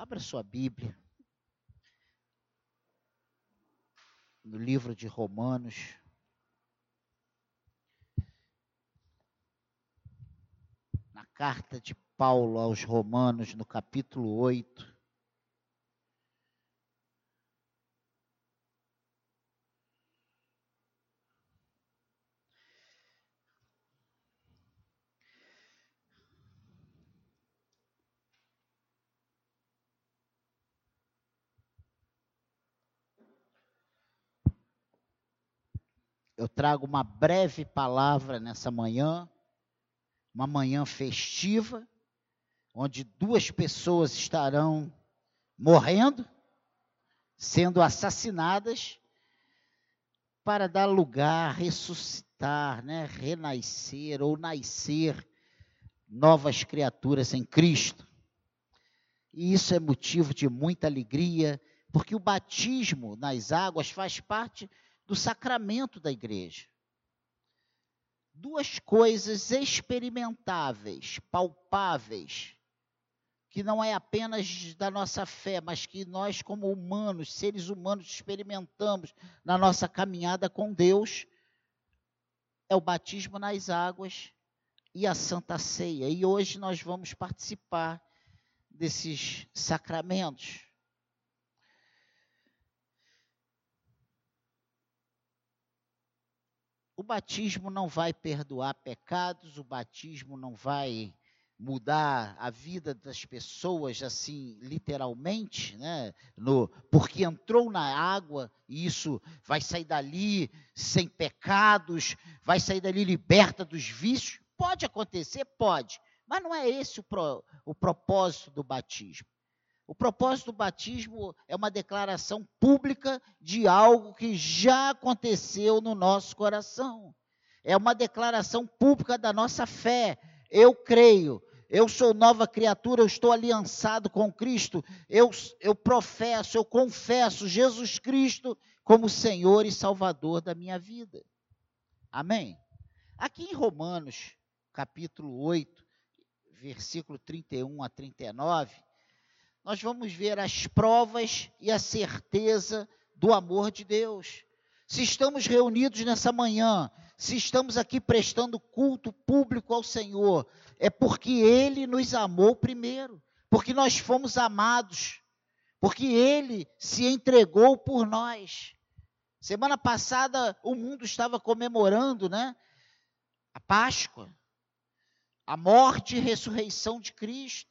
Abra sua Bíblia. No livro de Romanos. Na carta de Paulo aos Romanos, no capítulo 8. Eu trago uma breve palavra nessa manhã, uma manhã festiva, onde duas pessoas estarão morrendo, sendo assassinadas, para dar lugar, ressuscitar, né, renascer ou nascer novas criaturas em Cristo. E isso é motivo de muita alegria, porque o batismo nas águas faz parte do sacramento da igreja. Duas coisas experimentáveis, palpáveis, que não é apenas da nossa fé, mas que nós, como humanos, seres humanos, experimentamos na nossa caminhada com Deus, é o batismo nas águas e a Santa Ceia. E hoje nós vamos participar desses sacramentos. O batismo não vai perdoar pecados, o batismo não vai mudar a vida das pessoas assim literalmente, né? No, porque entrou na água e isso vai sair dali sem pecados, vai sair dali liberta dos vícios. Pode acontecer, pode, mas não é esse o, pro, o propósito do batismo. O propósito do batismo é uma declaração pública de algo que já aconteceu no nosso coração. É uma declaração pública da nossa fé. Eu creio, eu sou nova criatura, eu estou aliançado com Cristo, eu, eu professo, eu confesso Jesus Cristo como Senhor e Salvador da minha vida. Amém? Aqui em Romanos, capítulo 8, versículo 31 a 39 nós vamos ver as provas e a certeza do amor de Deus. Se estamos reunidos nessa manhã, se estamos aqui prestando culto público ao Senhor, é porque Ele nos amou primeiro, porque nós fomos amados, porque Ele se entregou por nós. Semana passada o mundo estava comemorando, né? A Páscoa, a morte e ressurreição de Cristo.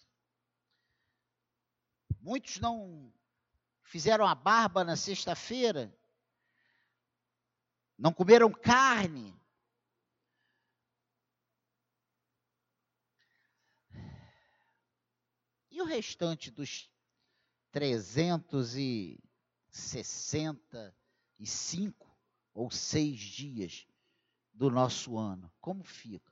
Muitos não fizeram a barba na sexta-feira, não comeram carne. E o restante dos 365 ou seis dias do nosso ano, como fica?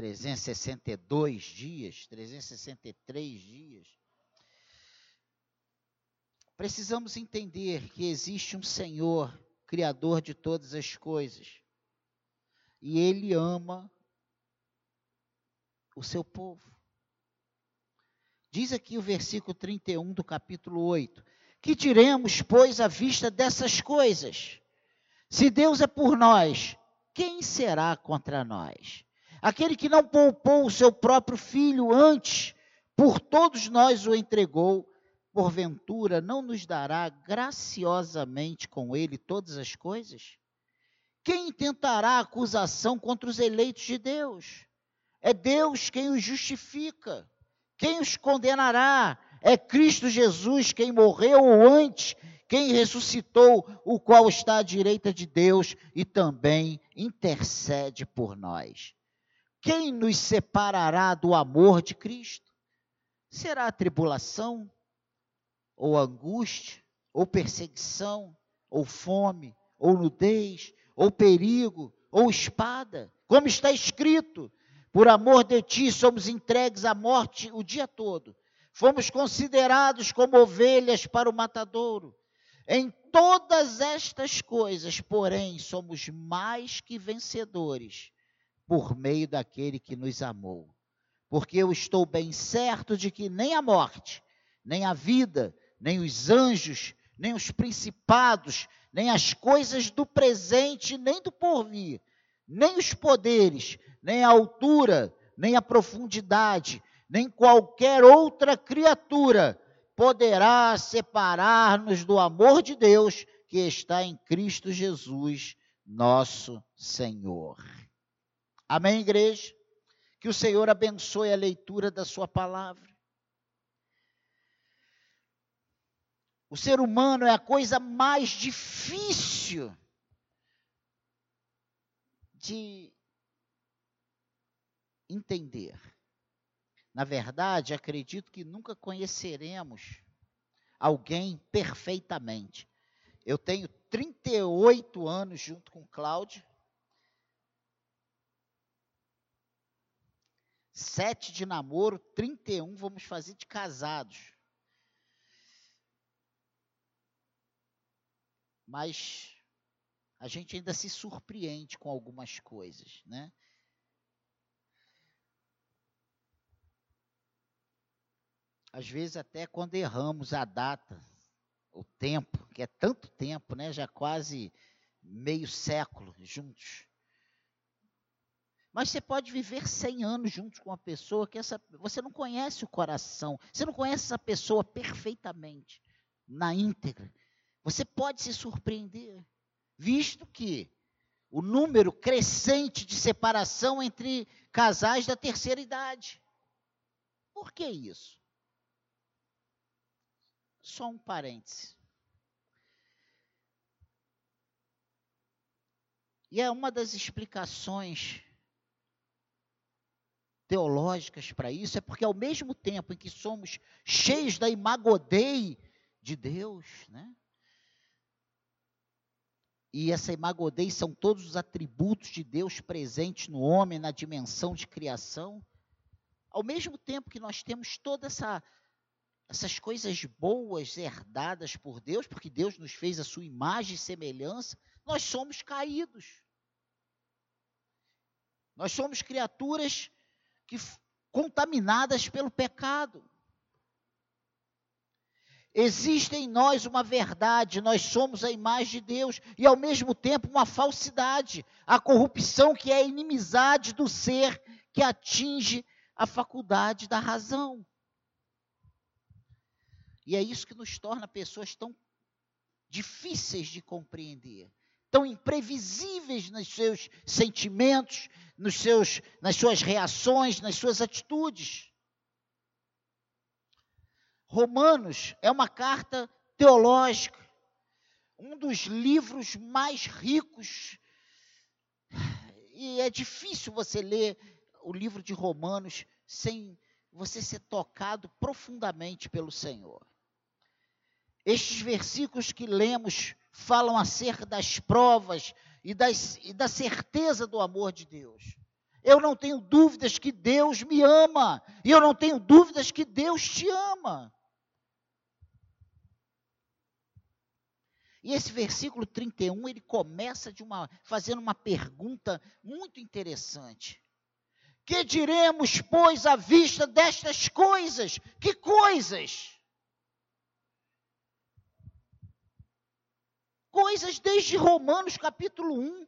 362 dias, 363 dias. Precisamos entender que existe um Senhor, Criador de todas as coisas, e Ele ama o seu povo. Diz aqui o versículo 31 do capítulo 8: Que diremos, pois, à vista dessas coisas? Se Deus é por nós, quem será contra nós? Aquele que não poupou o seu próprio filho antes, por todos nós o entregou, porventura não nos dará graciosamente com ele todas as coisas? Quem intentará acusação contra os eleitos de Deus? É Deus quem os justifica. Quem os condenará? É Cristo Jesus quem morreu antes, quem ressuscitou, o qual está à direita de Deus e também intercede por nós. Quem nos separará do amor de Cristo? Será a tribulação, ou angústia, ou perseguição, ou fome, ou nudez, ou perigo, ou espada? Como está escrito: por amor de ti somos entregues à morte o dia todo. Fomos considerados como ovelhas para o matadouro. Em todas estas coisas, porém, somos mais que vencedores por meio daquele que nos amou. porque eu estou bem certo de que nem a morte, nem a vida, nem os anjos, nem os principados, nem as coisas do presente, nem do porvir, nem os poderes, nem a altura, nem a profundidade, nem qualquer outra criatura poderá separar-nos do amor de Deus que está em Cristo Jesus, nosso Senhor. Amém, igreja? Que o Senhor abençoe a leitura da Sua palavra. O ser humano é a coisa mais difícil de entender. Na verdade, acredito que nunca conheceremos alguém perfeitamente. Eu tenho 38 anos junto com Cláudio. Sete de namoro, 31 vamos fazer de casados. Mas a gente ainda se surpreende com algumas coisas, né? Às vezes até quando erramos a data, o tempo, que é tanto tempo, né? Já quase meio século juntos. Mas você pode viver 100 anos juntos com uma pessoa que essa, você não conhece o coração, você não conhece essa pessoa perfeitamente, na íntegra. Você pode se surpreender, visto que o número crescente de separação entre casais da terceira idade. Por que isso? Só um parêntese. E é uma das explicações teológicas para isso, é porque ao mesmo tempo em que somos cheios da imagodei de Deus, né? E essa imagodei são todos os atributos de Deus presentes no homem, na dimensão de criação. Ao mesmo tempo que nós temos toda essa essas coisas boas herdadas por Deus, porque Deus nos fez a sua imagem e semelhança, nós somos caídos. Nós somos criaturas que contaminadas pelo pecado. Existe em nós uma verdade, nós somos a imagem de Deus, e ao mesmo tempo uma falsidade, a corrupção que é a inimizade do ser que atinge a faculdade da razão. E é isso que nos torna pessoas tão difíceis de compreender, tão imprevisíveis nos seus sentimentos, nos seus, nas suas reações, nas suas atitudes. Romanos é uma carta teológica, um dos livros mais ricos. E é difícil você ler o livro de Romanos sem você ser tocado profundamente pelo Senhor. Estes versículos que lemos falam acerca das provas e, das, e da certeza do amor de Deus. Eu não tenho dúvidas que Deus me ama, e eu não tenho dúvidas que Deus te ama. E esse versículo 31, ele começa de uma fazendo uma pergunta muito interessante. Que diremos, pois, à vista destas coisas? Que coisas? Coisas desde Romanos capítulo 1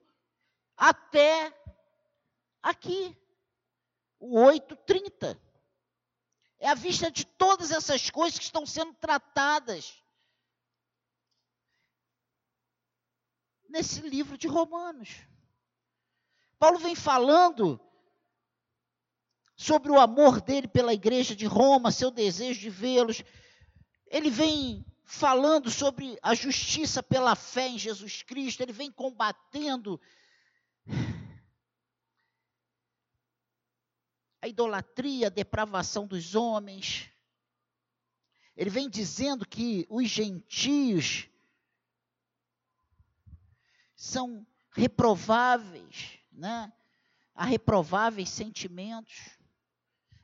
até aqui, o 8:30. É a vista de todas essas coisas que estão sendo tratadas nesse livro de Romanos. Paulo vem falando sobre o amor dele pela igreja de Roma, seu desejo de vê-los. Ele vem falando sobre a justiça pela fé em Jesus Cristo, ele vem combatendo a idolatria, a depravação dos homens. Ele vem dizendo que os gentios são reprováveis, né? Há reprováveis sentimentos.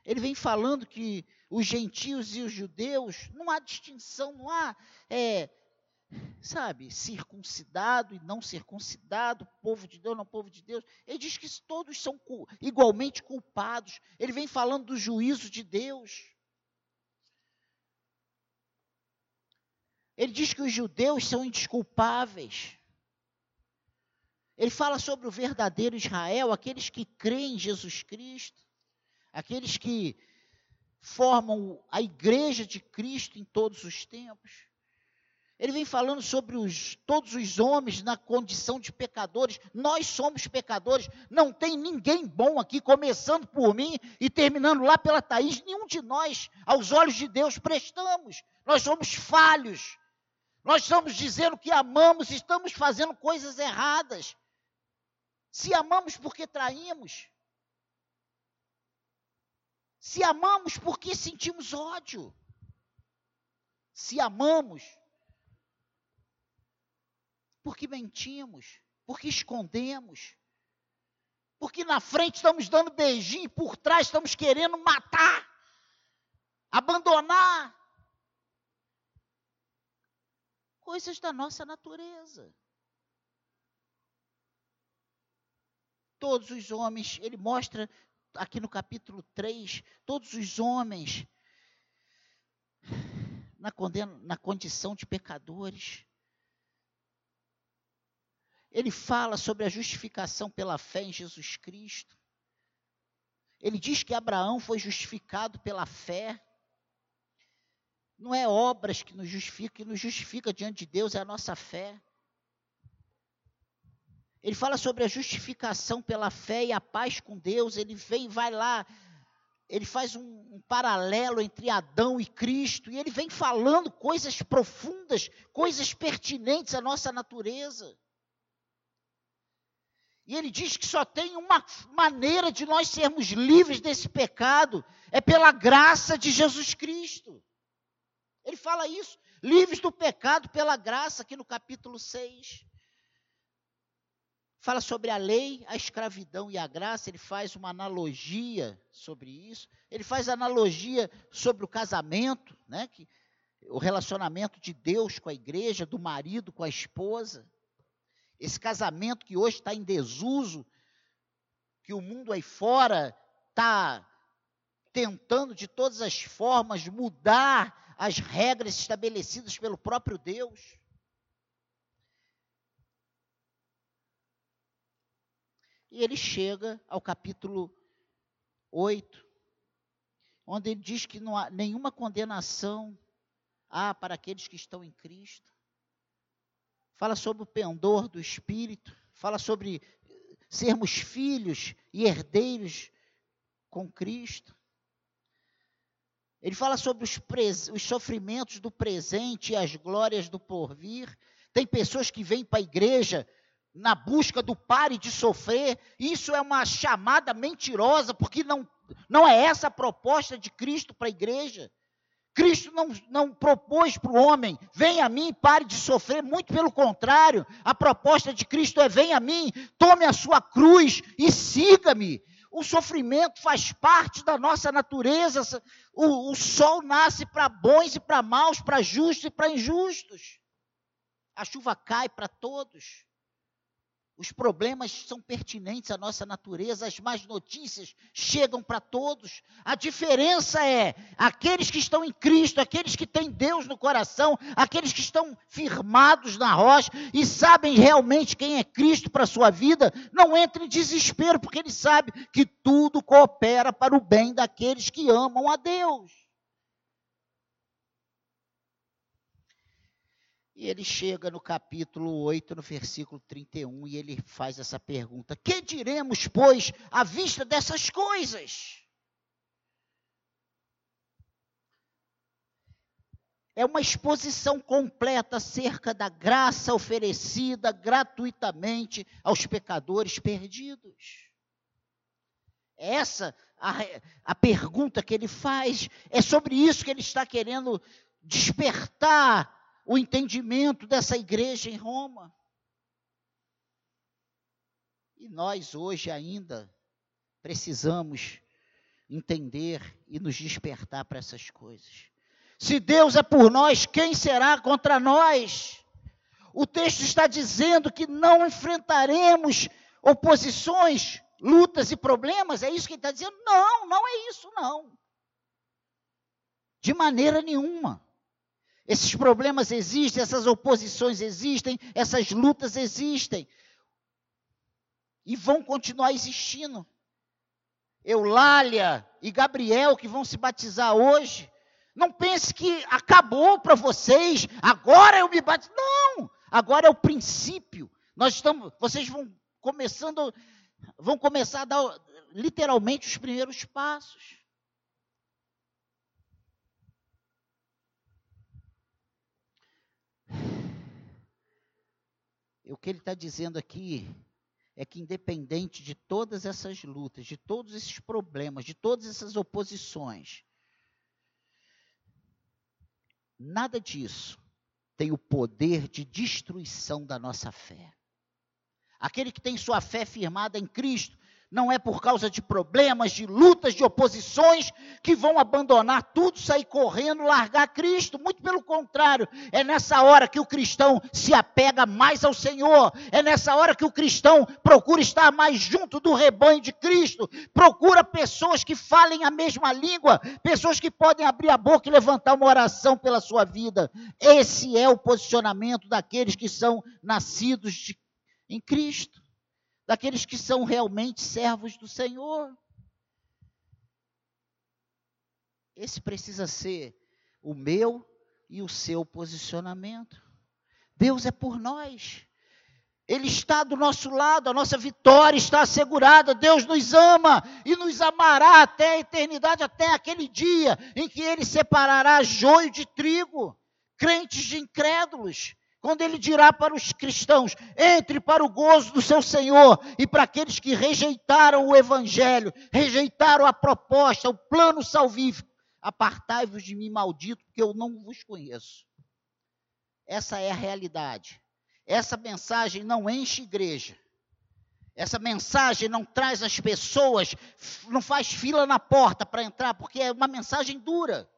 Ele vem falando que os gentios e os judeus, não há distinção, não há é, sabe, circuncidado e não circuncidado, povo de Deus, não povo de Deus. Ele diz que todos são igualmente culpados. Ele vem falando do juízo de Deus. Ele diz que os judeus são indesculpáveis. Ele fala sobre o verdadeiro Israel, aqueles que creem em Jesus Cristo, aqueles que formam a igreja de Cristo em todos os tempos. Ele vem falando sobre os, todos os homens na condição de pecadores. Nós somos pecadores. Não tem ninguém bom aqui, começando por mim e terminando lá pela Thaís. Nenhum de nós, aos olhos de Deus, prestamos. Nós somos falhos. Nós estamos dizendo que amamos, estamos fazendo coisas erradas. Se amamos porque traímos. Se amamos porque sentimos ódio. Se amamos porque mentimos, porque escondemos, porque na frente estamos dando beijinho e por trás estamos querendo matar, abandonar. Coisas da nossa natureza. Todos os homens, ele mostra aqui no capítulo 3, todos os homens na, condena, na condição de pecadores. Ele fala sobre a justificação pela fé em Jesus Cristo. Ele diz que Abraão foi justificado pela fé. Não é obras que nos justificam, que nos justifica diante de Deus é a nossa fé. Ele fala sobre a justificação pela fé e a paz com Deus. Ele vem, vai lá, ele faz um, um, paralelo entre Adão e Cristo, e ele vem falando coisas profundas, coisas pertinentes à nossa natureza. E ele diz que só tem uma maneira de nós sermos livres desse pecado, é pela graça de Jesus Cristo. Ele fala isso, livres do pecado pela graça, aqui no capítulo 6. Fala sobre a lei, a escravidão e a graça, ele faz uma analogia sobre isso. Ele faz analogia sobre o casamento, né, que, o relacionamento de Deus com a igreja, do marido com a esposa. Esse casamento que hoje está em desuso, que o mundo aí fora está tentando de todas as formas mudar as regras estabelecidas pelo próprio Deus. E ele chega ao capítulo 8, onde ele diz que não há nenhuma condenação há para aqueles que estão em Cristo fala sobre o pendor do Espírito, fala sobre sermos filhos e herdeiros com Cristo. Ele fala sobre os, os, sofrimentos do presente e as glórias do porvir. Tem pessoas que vêm para a igreja na busca do pare de sofrer. Isso é uma chamada mentirosa, porque não, não é essa a proposta de Cristo para a igreja. Cristo não, não propôs para o homem, venha a mim, pare de sofrer, muito pelo contrário, a proposta de Cristo é: venha a mim, tome a sua cruz e siga-me. O sofrimento faz parte da nossa natureza. O, o sol nasce para bons e para maus, para justos e para injustos. A chuva cai para todos. Os problemas são pertinentes à nossa natureza, as más notícias chegam para todos. A diferença é aqueles que estão em Cristo, aqueles que têm Deus no coração, aqueles que estão firmados na rocha e sabem realmente quem é Cristo para a sua vida, não entram em desespero, porque eles sabem que tudo coopera para o bem daqueles que amam a Deus. E ele chega no capítulo 8, no versículo 31, e ele faz essa pergunta: Que diremos, pois, à vista dessas coisas? É uma exposição completa acerca da graça oferecida gratuitamente aos pecadores perdidos. Essa a, a pergunta que ele faz, é sobre isso que ele está querendo despertar o entendimento dessa igreja em Roma. E nós hoje ainda precisamos entender e nos despertar para essas coisas. Se Deus é por nós, quem será contra nós? O texto está dizendo que não enfrentaremos oposições, lutas e problemas. É isso que ele está dizendo? Não, não é isso, não. De maneira nenhuma. Esses problemas existem, essas oposições existem, essas lutas existem. E vão continuar existindo. Eulália e Gabriel, que vão se batizar hoje, não pense que acabou para vocês, agora eu me batizo. Não! Agora é o princípio. Nós estamos, vocês vão começando, vão começar a dar literalmente os primeiros passos. O que ele está dizendo aqui é que, independente de todas essas lutas, de todos esses problemas, de todas essas oposições, nada disso tem o poder de destruição da nossa fé. Aquele que tem sua fé firmada em Cristo, não é por causa de problemas, de lutas, de oposições, que vão abandonar tudo, sair correndo, largar Cristo. Muito pelo contrário, é nessa hora que o cristão se apega mais ao Senhor, é nessa hora que o cristão procura estar mais junto do rebanho de Cristo, procura pessoas que falem a mesma língua, pessoas que podem abrir a boca e levantar uma oração pela sua vida. Esse é o posicionamento daqueles que são nascidos de, em Cristo daqueles que são realmente servos do Senhor. Esse precisa ser o meu e o seu posicionamento. Deus é por nós. Ele está do nosso lado, a nossa vitória está assegurada. Deus nos ama e nos amará até a eternidade, até aquele dia em que Ele separará joio de trigo, crentes de incrédulos. Quando ele dirá para os cristãos: entre para o gozo do seu Senhor, e para aqueles que rejeitaram o Evangelho, rejeitaram a proposta, o plano salvífico, apartai-vos de mim, maldito, porque eu não vos conheço. Essa é a realidade. Essa mensagem não enche igreja. Essa mensagem não traz as pessoas, não faz fila na porta para entrar, porque é uma mensagem dura.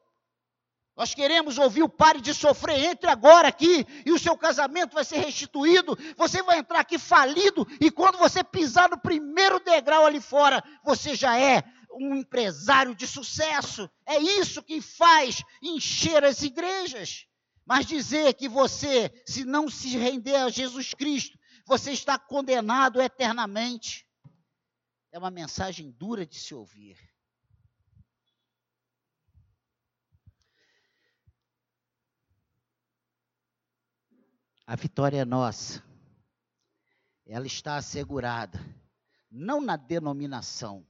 Nós queremos ouvir o pare de sofrer, entre agora aqui e o seu casamento vai ser restituído. Você vai entrar aqui falido e quando você pisar no primeiro degrau ali fora, você já é um empresário de sucesso. É isso que faz encher as igrejas. Mas dizer que você, se não se render a Jesus Cristo, você está condenado eternamente, é uma mensagem dura de se ouvir. A vitória é nossa. Ela está assegurada. Não na denominação,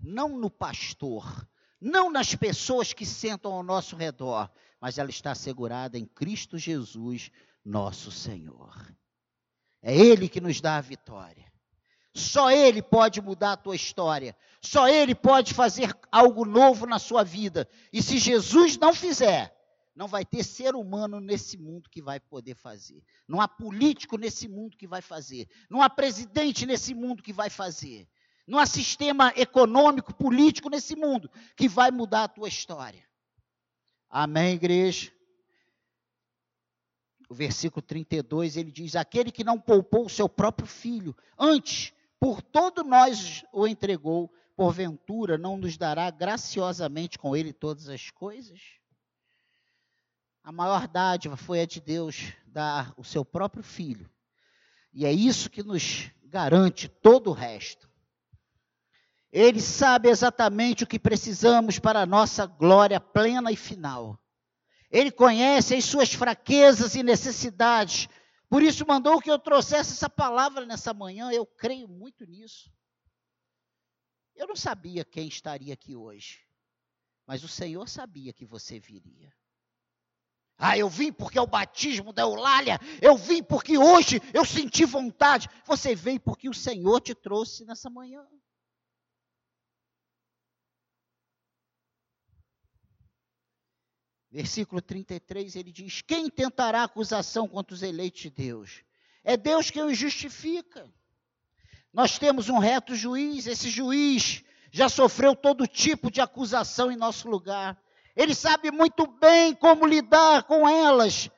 não no pastor, não nas pessoas que sentam ao nosso redor, mas ela está assegurada em Cristo Jesus, nosso Senhor. É Ele que nos dá a vitória. Só Ele pode mudar a tua história. Só Ele pode fazer algo novo na sua vida. E se Jesus não fizer, não vai ter ser humano nesse mundo que vai poder fazer. Não há político nesse mundo que vai fazer. Não há presidente nesse mundo que vai fazer. Não há sistema econômico, político nesse mundo que vai mudar a tua história. Amém, igreja? O versículo 32 ele diz: Aquele que não poupou o seu próprio filho, antes, por todo nós o entregou, porventura não nos dará graciosamente com ele todas as coisas? A maior dádiva foi a de Deus dar o seu próprio filho. E é isso que nos garante todo o resto. Ele sabe exatamente o que precisamos para a nossa glória plena e final. Ele conhece as suas fraquezas e necessidades. Por isso mandou que eu trouxesse essa palavra nessa manhã. Eu creio muito nisso. Eu não sabia quem estaria aqui hoje, mas o Senhor sabia que você viria. Ah, eu vim porque é o batismo da Eulália. Eu vim porque hoje eu senti vontade. Você veio porque o Senhor te trouxe nessa manhã. Versículo 33, ele diz: Quem tentará acusação contra os eleitos de Deus? É Deus quem os justifica. Nós temos um reto juiz, esse juiz já sofreu todo tipo de acusação em nosso lugar. Ele sabe muito bem como lidar com elas.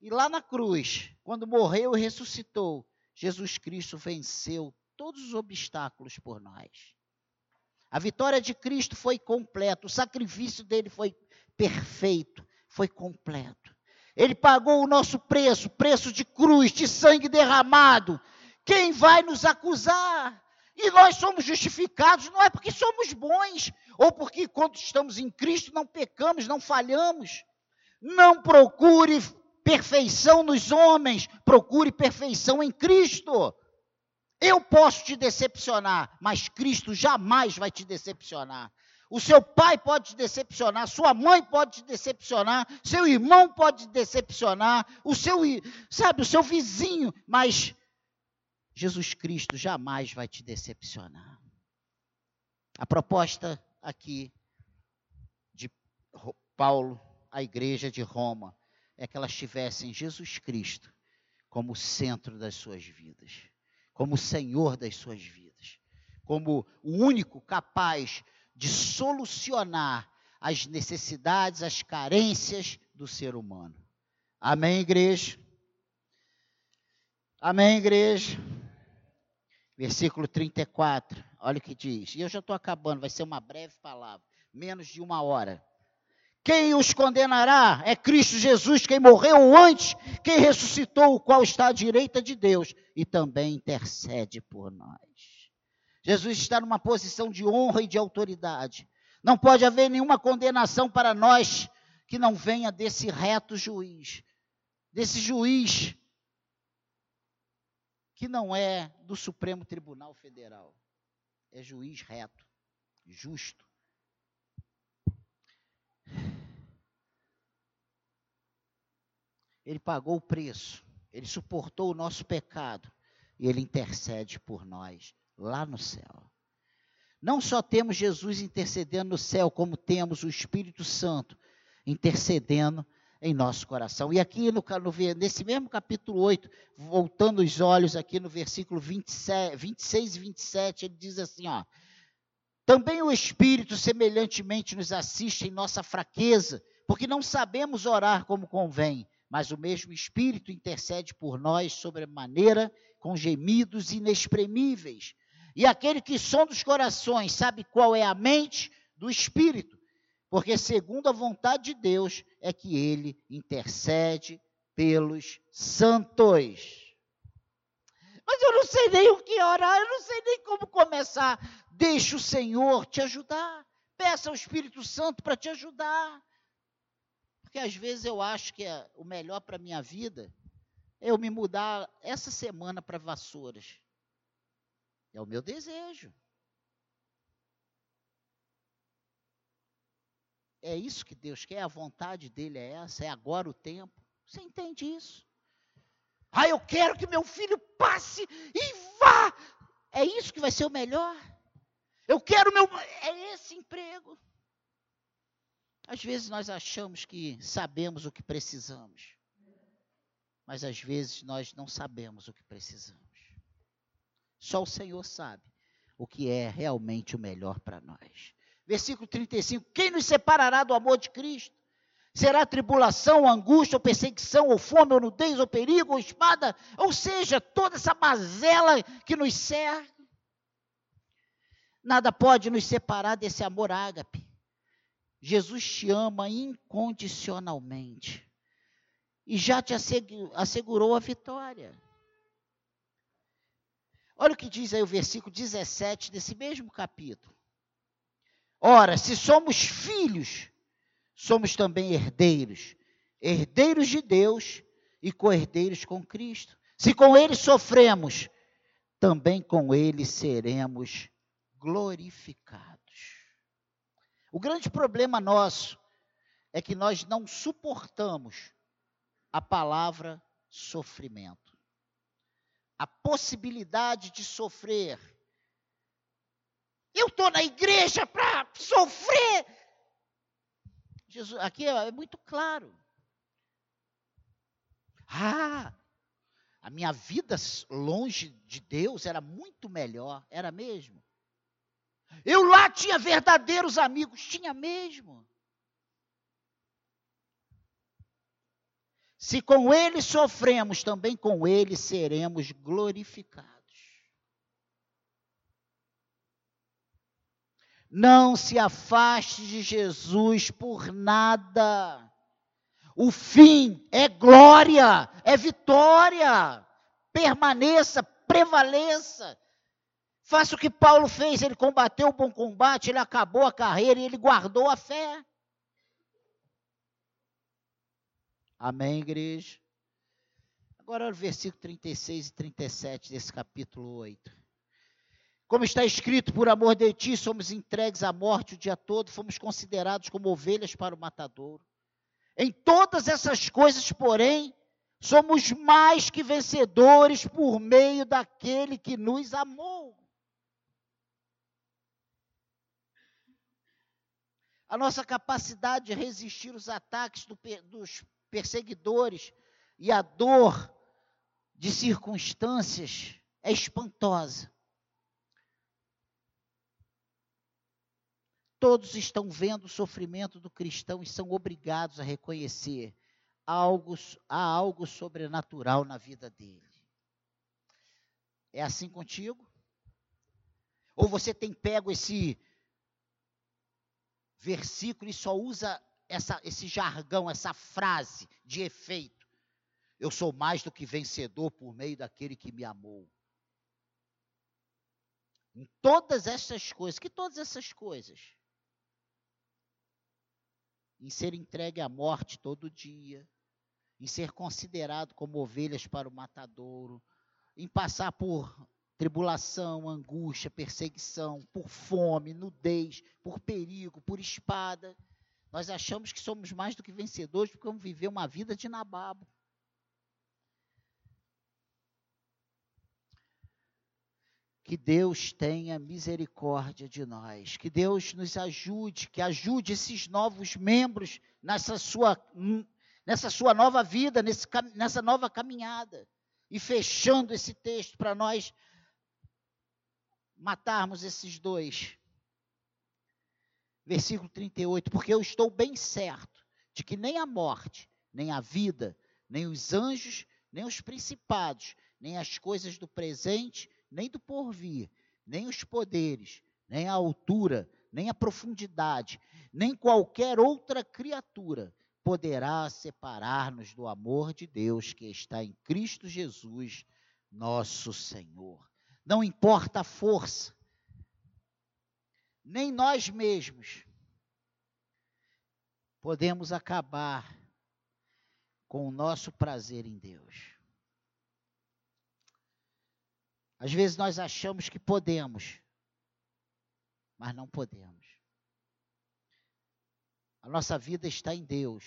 E lá na cruz, quando morreu e ressuscitou, Jesus Cristo venceu todos os obstáculos por nós. A vitória de Cristo foi completa, o sacrifício dele foi perfeito, foi completo. Ele pagou o nosso preço, preço de cruz, de sangue derramado. Quem vai nos acusar? E nós somos justificados não é porque somos bons, ou porque quando estamos em Cristo não pecamos, não falhamos. Não procure perfeição nos homens, procure perfeição em Cristo. Eu posso te decepcionar, mas Cristo jamais vai te decepcionar. O seu pai pode te decepcionar, sua mãe pode te decepcionar, seu irmão pode te decepcionar, o seu, sabe, o seu vizinho, mas Jesus Cristo jamais vai te decepcionar. A proposta aqui de Paulo à igreja de Roma é que elas tivessem Jesus Cristo como centro das suas vidas, como Senhor das suas vidas, como o único capaz de solucionar as necessidades, as carências do ser humano. Amém, igreja? Amém, igreja? Versículo 34, olha o que diz. E eu já estou acabando, vai ser uma breve palavra, menos de uma hora. Quem os condenará é Cristo Jesus, quem morreu antes, quem ressuscitou, o qual está à direita de Deus e também intercede por nós. Jesus está numa posição de honra e de autoridade. Não pode haver nenhuma condenação para nós que não venha desse reto juiz, desse juiz que não é do Supremo Tribunal Federal. É juiz reto, justo. Ele pagou o preço, ele suportou o nosso pecado e ele intercede por nós lá no céu. Não só temos Jesus intercedendo no céu, como temos o Espírito Santo intercedendo em nosso coração. E aqui no, no, nesse mesmo capítulo 8, voltando os olhos aqui no versículo 27, 26 e 27, ele diz assim, ó: Também o Espírito semelhantemente nos assiste em nossa fraqueza, porque não sabemos orar como convém, mas o mesmo Espírito intercede por nós sobremaneira com gemidos inexprimíveis. E aquele que sonda os corações sabe qual é a mente do Espírito, porque segundo a vontade de Deus é que ele intercede pelos santos. Mas eu não sei nem o que orar, eu não sei nem como começar. Deixe o Senhor te ajudar. Peça ao Espírito Santo para te ajudar. Porque às vezes eu acho que é o melhor para a minha vida é eu me mudar essa semana para Vassouras. É o meu desejo. É isso que Deus quer, a vontade dele é essa, é agora o tempo. Você entende isso? Ah, eu quero que meu filho passe e vá. É isso que vai ser o melhor. Eu quero meu. É esse emprego. Às vezes nós achamos que sabemos o que precisamos, mas às vezes nós não sabemos o que precisamos. Só o Senhor sabe o que é realmente o melhor para nós. Versículo 35: Quem nos separará do amor de Cristo? Será tribulação, angústia, ou perseguição, ou fome, ou nudez, ou perigo, ou espada? Ou seja, toda essa mazela que nos cerca. Nada pode nos separar desse amor ágape. Jesus te ama incondicionalmente. E já te assegurou a vitória. Olha o que diz aí o versículo 17 desse mesmo capítulo. Ora, se somos filhos, somos também herdeiros, herdeiros de Deus e co-herdeiros com Cristo. Se com ele sofremos, também com ele seremos glorificados. O grande problema nosso é que nós não suportamos a palavra sofrimento. A possibilidade de sofrer eu estou na igreja para sofrer. Jesus, aqui é, muito claro. Ah, a minha vida longe de Deus era muito melhor, era mesmo. Eu lá tinha verdadeiros amigos, tinha mesmo. Se com ele sofremos, também com ele seremos glorificados. Não se afaste de Jesus por nada. O fim é glória, é vitória. Permaneça, prevaleça. Faça o que Paulo fez, ele combateu o bom combate, ele acabou a carreira e ele guardou a fé. Amém, igreja? Agora o versículo 36 e 37 desse capítulo 8. Como está escrito, por amor de ti somos entregues à morte o dia todo, fomos considerados como ovelhas para o matadouro. Em todas essas coisas, porém, somos mais que vencedores por meio daquele que nos amou. A nossa capacidade de resistir os ataques do, dos perseguidores e a dor de circunstâncias é espantosa. Todos estão vendo o sofrimento do cristão e são obrigados a reconhecer algo, há algo sobrenatural na vida dele. É assim contigo? Ou você tem pego esse versículo e só usa essa, esse jargão, essa frase de efeito? Eu sou mais do que vencedor por meio daquele que me amou. Em todas essas coisas, que todas essas coisas? Em ser entregue à morte todo dia, em ser considerado como ovelhas para o matadouro, em passar por tribulação, angústia, perseguição, por fome, nudez, por perigo, por espada. Nós achamos que somos mais do que vencedores porque vamos viver uma vida de nababo. Que Deus tenha misericórdia de nós, que Deus nos ajude, que ajude esses novos membros nessa sua, nessa sua nova vida, nesse, nessa nova caminhada. E fechando esse texto para nós matarmos esses dois. Versículo 38, porque eu estou bem certo de que nem a morte, nem a vida, nem os anjos, nem os principados, nem as coisas do presente, nem do porvir, nem os poderes, nem a altura, nem a profundidade, nem qualquer outra criatura poderá separar-nos do amor de Deus que está em Cristo Jesus, nosso Senhor. Não importa a força, nem nós mesmos podemos acabar com o nosso prazer em Deus. Às vezes nós achamos que podemos, mas não podemos. A nossa vida está em Deus.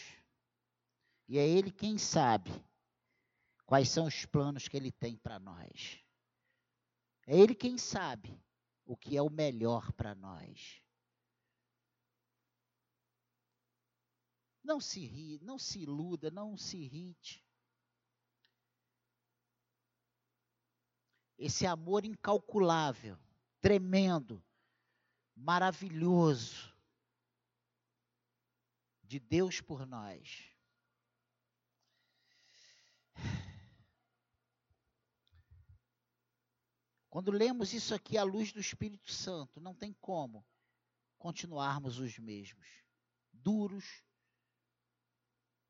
E é Ele quem sabe quais são os planos que Ele tem para nós. É Ele quem sabe o que é o melhor para nós. Não se ri, não se iluda, não se irrite. Esse amor incalculável, tremendo, maravilhoso de Deus por nós. Quando lemos isso aqui à luz do Espírito Santo, não tem como continuarmos os mesmos, duros,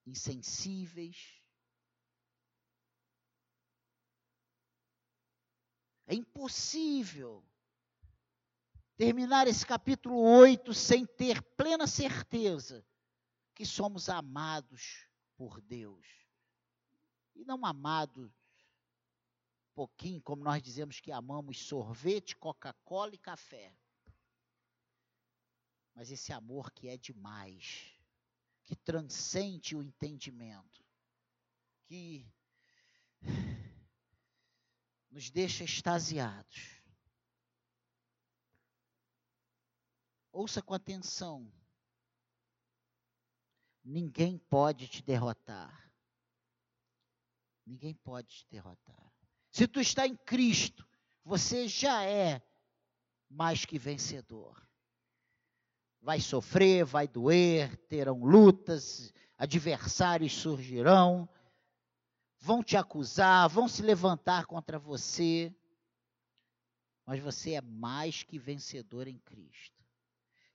insensíveis, É impossível terminar esse capítulo 8 sem ter plena certeza que somos amados por Deus. E não amados pouquinho, como nós dizemos que amamos sorvete, Coca-Cola e café. Mas esse amor que é demais, que transcende o entendimento, que nos deixa extasiados. Ouça com atenção. Ninguém pode te derrotar. Ninguém pode te derrotar. Se tu está em Cristo, você já é mais que vencedor. Vai sofrer, vai doer, terão lutas, adversários surgirão, vão te acusar, vão se levantar contra você, mas você é mais que vencedor em Cristo.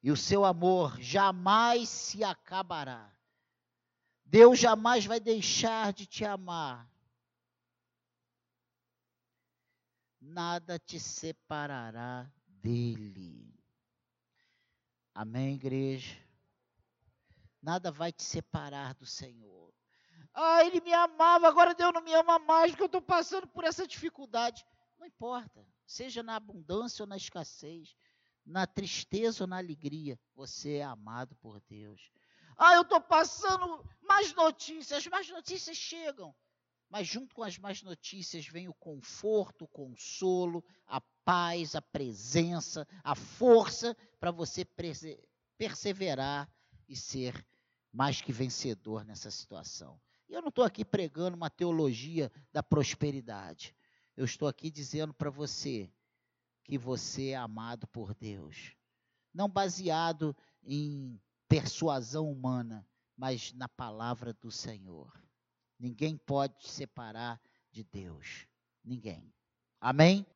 E o seu amor jamais se acabará. Deus jamais vai deixar de te amar. Nada te separará dele. Amém, igreja? Nada vai te separar do Senhor. Ah, ele me amava, agora Deus não me ama mais porque eu estou passando por essa dificuldade. Não importa, seja na abundância ou na escassez, na tristeza ou na alegria, você é amado por Deus. Ah, eu estou passando mais notícias, mais notícias chegam. Mas junto com as más notícias vem o conforto, o consolo, a paz, a presença, a força para você perseverar e ser mais que vencedor nessa situação. E eu não estou aqui pregando uma teologia da prosperidade. Eu estou aqui dizendo para você que você é amado por Deus. Não baseado em persuasão humana, mas na palavra do Senhor. Ninguém pode te separar de Deus. Ninguém. Amém?